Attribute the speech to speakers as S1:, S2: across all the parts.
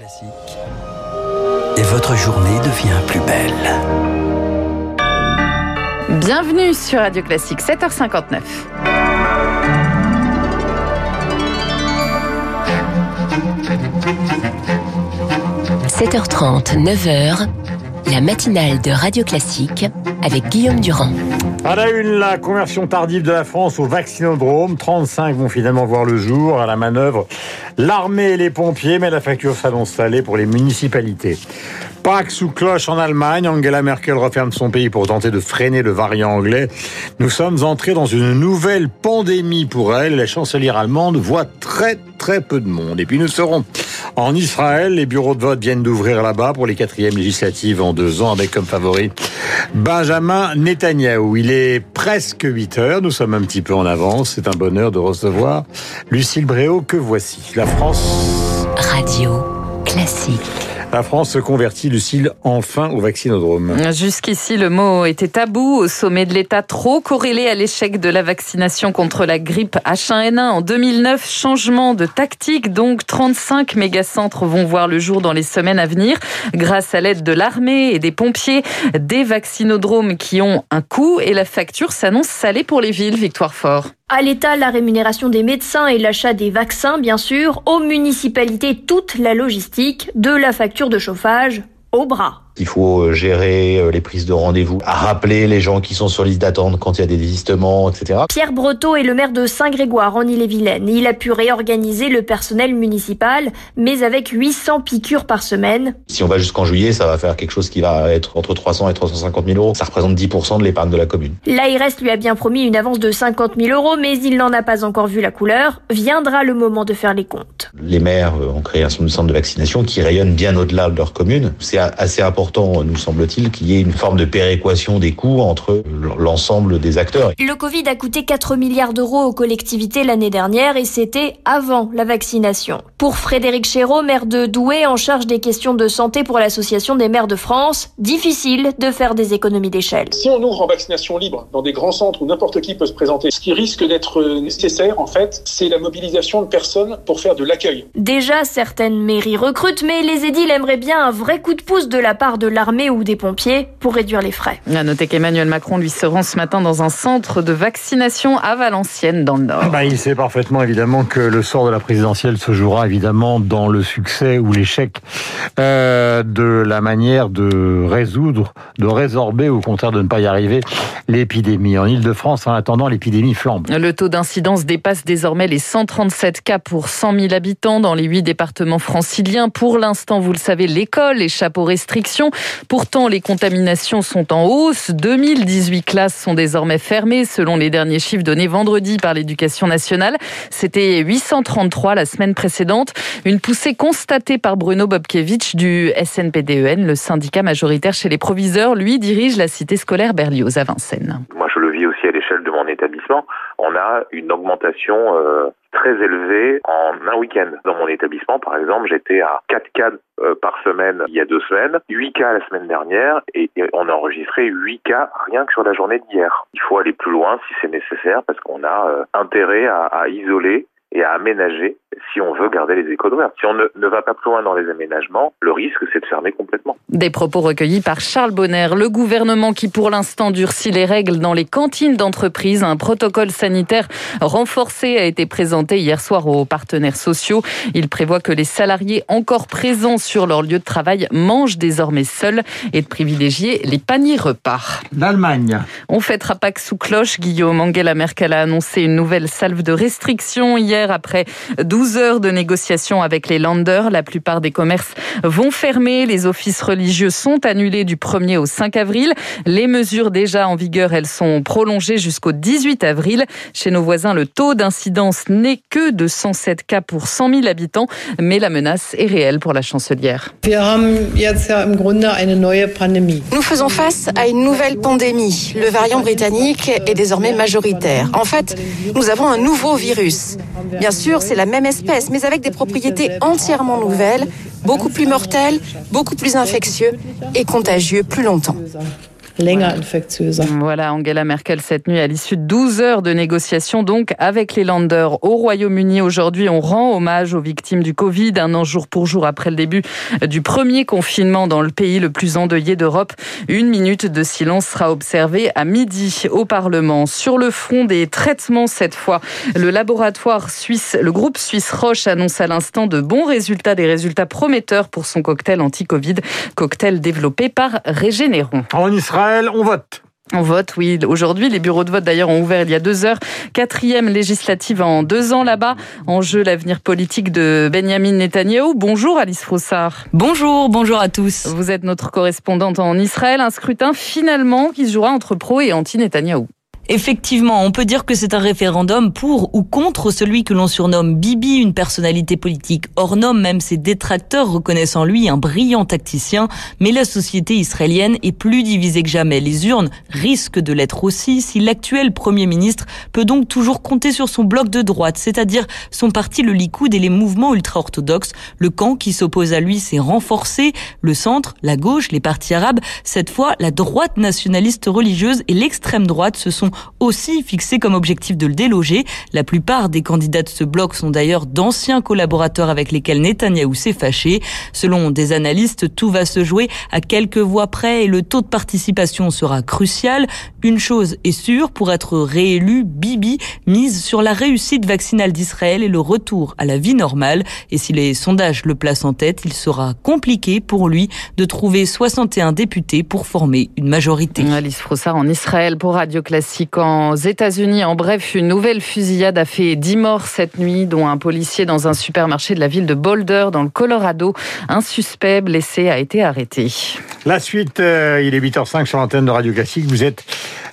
S1: Classique. Et votre journée devient plus belle.
S2: Bienvenue sur Radio Classique, 7h59.
S3: – 7h30, 9h, la matinale de Radio Classique avec Guillaume Durand.
S4: À la une, la conversion tardive de la France au vaccinodrome. 35 vont finalement voir le jour à la manœuvre. L'armée et les pompiers, mais la facture s'annonce salée pour les municipalités. Pâques sous cloche en Allemagne, Angela Merkel referme son pays pour tenter de freiner le variant anglais. Nous sommes entrés dans une nouvelle pandémie pour elle. La chancelière allemande voit très très peu de monde. Et puis nous serons en Israël. Les bureaux de vote viennent d'ouvrir là-bas pour les quatrièmes législatives en deux ans avec comme favori Benjamin Netanyahu. Il est presque 8 heures. Nous sommes un petit peu en avance. C'est un bonheur de recevoir Lucille Bréau que voici? La France.
S3: Radio classique.
S4: La France se convertit, Lucille, enfin au vaccinodrome.
S2: Jusqu'ici, le mot était tabou au sommet de l'État, trop corrélé à l'échec de la vaccination contre la grippe H1N1 en 2009. Changement de tactique, donc 35 mégacentres vont voir le jour dans les semaines à venir, grâce à l'aide de l'armée et des pompiers, des vaccinodromes qui ont un coût et la facture s'annonce salée pour les villes, Victoire Fort.
S5: À l'État, la rémunération des médecins et l'achat des vaccins, bien sûr. Aux municipalités, toute la logistique, de la facture de chauffage au bras.
S6: Il faut euh, gérer euh, les prises de rendez-vous, à rappeler les gens qui sont sur liste d'attente quand il y a des désistements, etc.
S5: Pierre Breteau est le maire de Saint-Grégoire en Ille-et-Vilaine. Il a pu réorganiser le personnel municipal, mais avec 800 piqûres par semaine.
S6: Si on va jusqu'en juillet, ça va faire quelque chose qui va être entre 300 et 350 000 euros. Ça représente 10% de l'épargne de la commune.
S5: L'ARS lui a bien promis une avance de 50 000 euros, mais il n'en a pas encore vu la couleur. Viendra le moment de faire les comptes.
S6: Les maires euh, ont créé un centre de vaccination qui rayonne bien au-delà de leur commune. C'est assez important nous semble-t-il, qu'il y ait une forme de péréquation des coûts entre l'ensemble des acteurs.
S5: Le Covid a coûté 4 milliards d'euros aux collectivités l'année dernière et c'était avant la vaccination. Pour Frédéric Chéreau, maire de Douai en charge des questions de santé pour l'Association des maires de France, difficile de faire des économies d'échelle.
S7: Si on ouvre en vaccination libre dans des grands centres où n'importe qui peut se présenter, ce qui risque d'être nécessaire, en fait, c'est la mobilisation de personnes pour faire de l'accueil.
S5: Déjà, certaines mairies recrutent, mais les édiles aimeraient bien un vrai coup de pouce de la part de l'armée ou des pompiers pour réduire les frais.
S2: À noter qu'Emmanuel Macron lui se rend ce matin dans un centre de vaccination à Valenciennes dans le Nord.
S4: Bah, il sait parfaitement évidemment que le sort de la présidentielle se jouera évidemment dans le succès ou l'échec euh, de la manière de résoudre, de résorber ou au contraire de ne pas y arriver l'épidémie. En Ile-de-France, en attendant, l'épidémie flambe.
S2: Le taux d'incidence dépasse désormais les 137 cas pour 100 000 habitants dans les huit départements franciliens. Pour l'instant, vous le savez, l'école échappe aux restrictions. Pourtant, les contaminations sont en hausse. 2018 classes sont désormais fermées selon les derniers chiffres donnés vendredi par l'éducation nationale. C'était 833 la semaine précédente. Une poussée constatée par Bruno Bobkevich du SNPDEN, le syndicat majoritaire chez les proviseurs. Lui dirige la cité scolaire Berlioz à Vincennes.
S8: Moi, je le vis aussi à l'échelle de mon établissement. On a une augmentation euh, très élevée en un week-end. Dans mon établissement, par exemple, j'étais à 4 cas par semaine il y a deux semaines, 8 cas la semaine dernière, et, on a enregistré 8 cas rien que sur la journée d'hier. Il faut aller plus loin si c'est nécessaire, parce qu'on a euh, intérêt à, à isoler et à aménager si on veut garder les écoles ouvertes. Si on ne, ne, va pas plus loin dans les aménagements, le risque, c'est de fermer complètement.
S2: Des propos recueillis par Charles Bonner. Le gouvernement qui, pour l'instant, durcit les règles dans les cantines d'entreprise. Un protocole sanitaire renforcé a été présenté hier soir aux partenaires sociaux. Il prévoit que les salariés encore présents sur leur lieu de travail mangent désormais seuls et de privilégier les paniers repas.
S4: L'Allemagne.
S2: On fêtera Pâques sous cloche. Guillaume Angela Merkel a annoncé une nouvelle salve de restrictions hier après 12 heures de négociations avec les landers. La plupart des commerces vont fermer. Les offices religieux sont annulés du 1er au 5 avril. Les mesures déjà en vigueur, elles sont prolongées jusqu'au 18 avril. Chez nos voisins, le taux d'incidence n'est que de 107 cas pour 100 000 habitants, mais la menace est réelle pour la chancelière.
S9: Nous faisons face à une nouvelle pandémie. Le variant britannique est désormais majoritaire. En fait, nous avons un nouveau virus. Bien sûr, c'est la même espèce, mais avec des propriétés entièrement nouvelles, beaucoup plus mortels, beaucoup plus infectieux et contagieux plus longtemps.
S2: Voilà, Angela Merkel cette nuit à l'issue de 12 heures de négociations donc avec les Landers au Royaume-Uni. Aujourd'hui, on rend hommage aux victimes du Covid, un an jour pour jour après le début du premier confinement dans le pays le plus endeuillé d'Europe. Une minute de silence sera observée à midi au Parlement. Sur le front des traitements cette fois, le laboratoire suisse, le groupe suisse Roche annonce à l'instant de bons résultats, des résultats prometteurs pour son cocktail anti-Covid, cocktail développé par Régénéron.
S4: En Israël, on vote.
S2: On vote, oui. Aujourd'hui, les bureaux de vote d'ailleurs ont ouvert il y a deux heures. Quatrième législative en deux ans là-bas. En jeu, l'avenir politique de Benjamin Netanyahu. Bonjour Alice Frossard.
S10: Bonjour, bonjour à tous.
S2: Vous êtes notre correspondante en Israël. Un scrutin finalement qui se jouera entre pro et anti-Netanyahou.
S10: Effectivement, on peut dire que c'est un référendum pour ou contre celui que l'on surnomme Bibi, une personnalité politique hors norme, même ses détracteurs reconnaissent en lui un brillant tacticien. Mais la société israélienne est plus divisée que jamais. Les urnes risquent de l'être aussi si l'actuel Premier ministre peut donc toujours compter sur son bloc de droite, c'est-à-dire son parti le Likoud et les mouvements ultra-orthodoxes. Le camp qui s'oppose à lui s'est renforcé, le centre, la gauche, les partis arabes. Cette fois, la droite nationaliste religieuse et l'extrême droite se sont aussi fixé comme objectif de le déloger. La plupart des candidats de ce bloc sont d'ailleurs d'anciens collaborateurs avec lesquels Netanyahou s'est fâché. Selon des analystes, tout va se jouer à quelques voix près et le taux de participation sera crucial. Une chose est sûre, pour être réélu, Bibi mise sur la réussite vaccinale d'Israël et le retour à la vie normale. Et si les sondages le placent en tête, il sera compliqué pour lui de trouver 61 députés pour former une majorité.
S2: Alice en Israël pour Radio Classique aux États-Unis. En bref, une nouvelle fusillade a fait 10 morts cette nuit, dont un policier dans un supermarché de la ville de Boulder, dans le Colorado. Un suspect blessé a été arrêté.
S4: La suite, euh, il est 8h05 sur l'antenne de Radio Classique. Vous êtes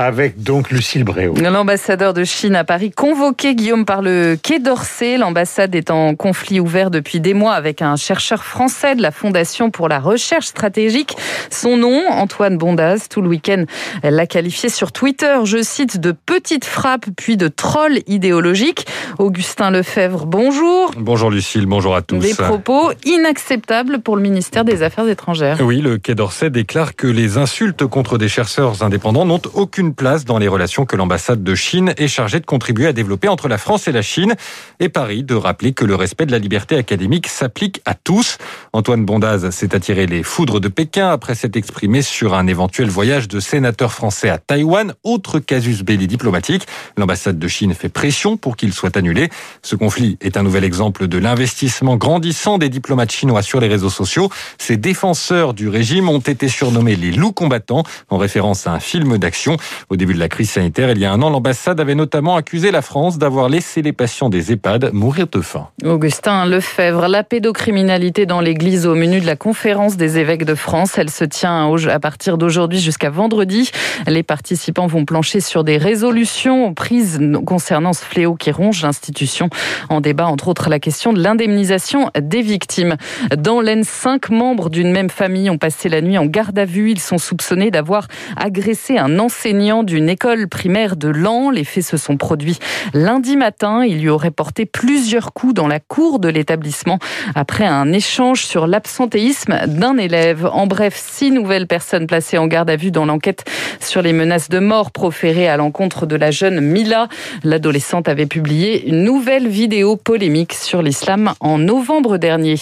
S4: avec donc Lucille Bréau.
S2: L'ambassadeur de Chine à Paris, convoqué Guillaume par le Quai d'Orsay. L'ambassade est en conflit ouvert depuis des mois avec un chercheur français de la Fondation pour la recherche stratégique. Son nom, Antoine Bondaz, tout le week-end, elle l'a qualifié sur Twitter, je cite, de petite frappe puis de troll idéologique. Augustin Lefebvre, bonjour.
S11: Bonjour Lucille, bonjour à tous.
S2: Des propos inacceptables pour le ministère des Affaires étrangères.
S11: Oui, le Quai d'Orsay déclare que les insultes contre des chercheurs indépendants n'ont aucune place dans les relations que l'ambassade de Chine est chargée de contribuer à développer entre la France et la Chine. Et Paris de rappeler que le respect de la liberté académique s'applique à tous. Antoine Bondaz s'est attiré les foudres de Pékin après s'être exprimé sur un éventuel voyage de sénateurs français à Taïwan, autre casus belli diplomatique. L'ambassade de Chine fait pression pour qu'il soit annulé. Ce conflit est un nouvel exemple de l'investissement grandissant des diplomates chinois sur les réseaux sociaux. Ces défenseurs du régime ont été surnommés les loups combattants en référence à un film d'action. Au début de la crise sanitaire, il y a un an, l'ambassade avait notamment accusé la France d'avoir laissé les patients des EHPAD mourir de faim.
S2: Augustin Lefebvre, la pédocriminalité dans l'Église au menu de la conférence des évêques de France. Elle se tient à partir d'aujourd'hui jusqu'à vendredi. Les participants vont plancher sur des résolutions prises concernant ce fléau qui ronge l'institution. En débat, entre autres, la question de l'indemnisation des victimes. Dans l'Aisne, cinq membres d'une même famille ont passé la nuit en garde à vue. Ils sont soupçonnés d'avoir agressé un enseignant d'une école primaire de Lan. Les faits se sont produits lundi matin. Il lui aurait porté plusieurs coups dans la cour de l'établissement après un échange sur l'absentéisme d'un élève. En bref, six nouvelles personnes placées en garde à vue dans l'enquête sur les menaces de mort proférées à l'encontre de la jeune Mila. L'adolescente avait publié une nouvelle vidéo polémique sur l'islam en novembre dernier.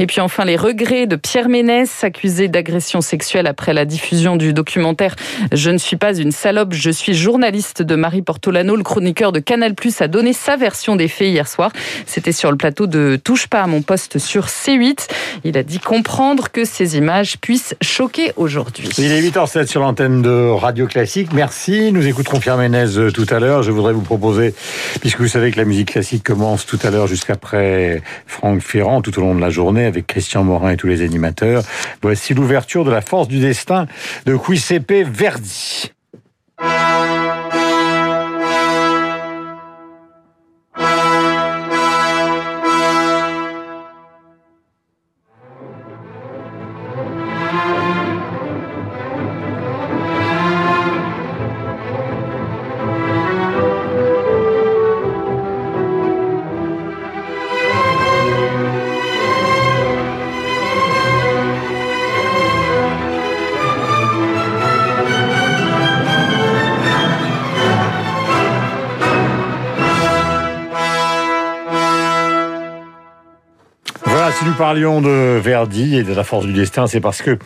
S2: Et puis enfin, les regrets de Pierre Ménès, accusé d'agression sexuelle après la diffusion du documentaire Je ne suis pas une salope, je suis journaliste de Marie Portolano, le chroniqueur de Canal+, a donné sa version des faits hier soir. C'était sur le plateau de Touche pas à mon poste sur C8. Il a dit comprendre que ces images puissent choquer aujourd'hui.
S4: Il est 8h07 sur l'antenne de Radio Classique. Merci. Nous écouterons Pierre Ménez euh, tout à l'heure. Je voudrais vous proposer, puisque vous savez que la musique classique commence tout à l'heure jusqu'après Franck Ferrand, tout au long de la journée, avec Christian Morin et tous les animateurs. Voici l'ouverture de la force du destin de Giuseppe Verdi. Parlions de Verdi et de la force du destin, c'est parce que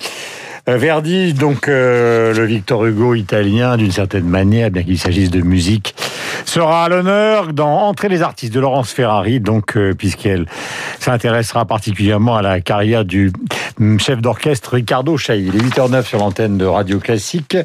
S4: euh, Verdi, donc euh, le Victor Hugo italien, d'une certaine manière, bien qu'il s'agisse de musique, sera à l'honneur dans Entrer les artistes de Laurence Ferrari, donc euh, puisqu'elle s'intéressera particulièrement à la carrière du chef d'orchestre Ricardo Chailly. Il est 8h09 sur l'antenne de Radio Classique.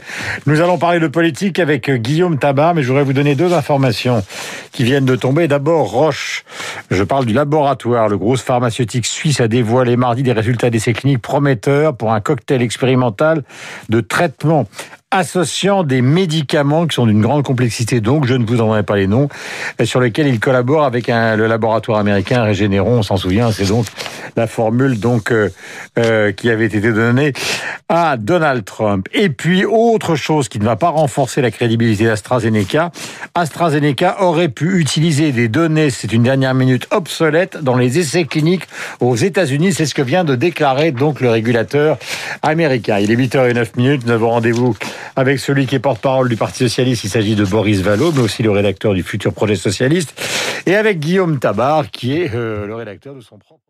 S4: Nous allons parler de politique avec Guillaume Tabar, mais je voudrais vous donner deux informations qui viennent de tomber. D'abord, Roche, je parle du laboratoire. Le gros pharmaceutique suisse a dévoilé mardi des résultats d'essais cliniques prometteurs pour un cocktail expérimental de traitement associant des médicaments qui sont d'une grande complexité, donc je ne vous en donnerai pas les noms, sur lesquels il collabore avec le laboratoire américain Régénéron, on s'en souvient, c'est donc la formule donc euh, euh, qui avait été donnée à Donald Trump. Et puis autre chose qui ne va pas renforcer la crédibilité d'AstraZeneca, AstraZeneca aurait pu utiliser des données, c'est une dernière minute obsolète, dans les essais cliniques aux États-Unis, c'est ce que vient de déclarer donc le régulateur américain. Il est 8h09 minutes, nous avons rendez-vous avec celui qui est porte-parole du Parti Socialiste, il s'agit de Boris Vallot, mais aussi le rédacteur du futur projet socialiste, et avec Guillaume Tabar, qui est euh, le rédacteur de son propre...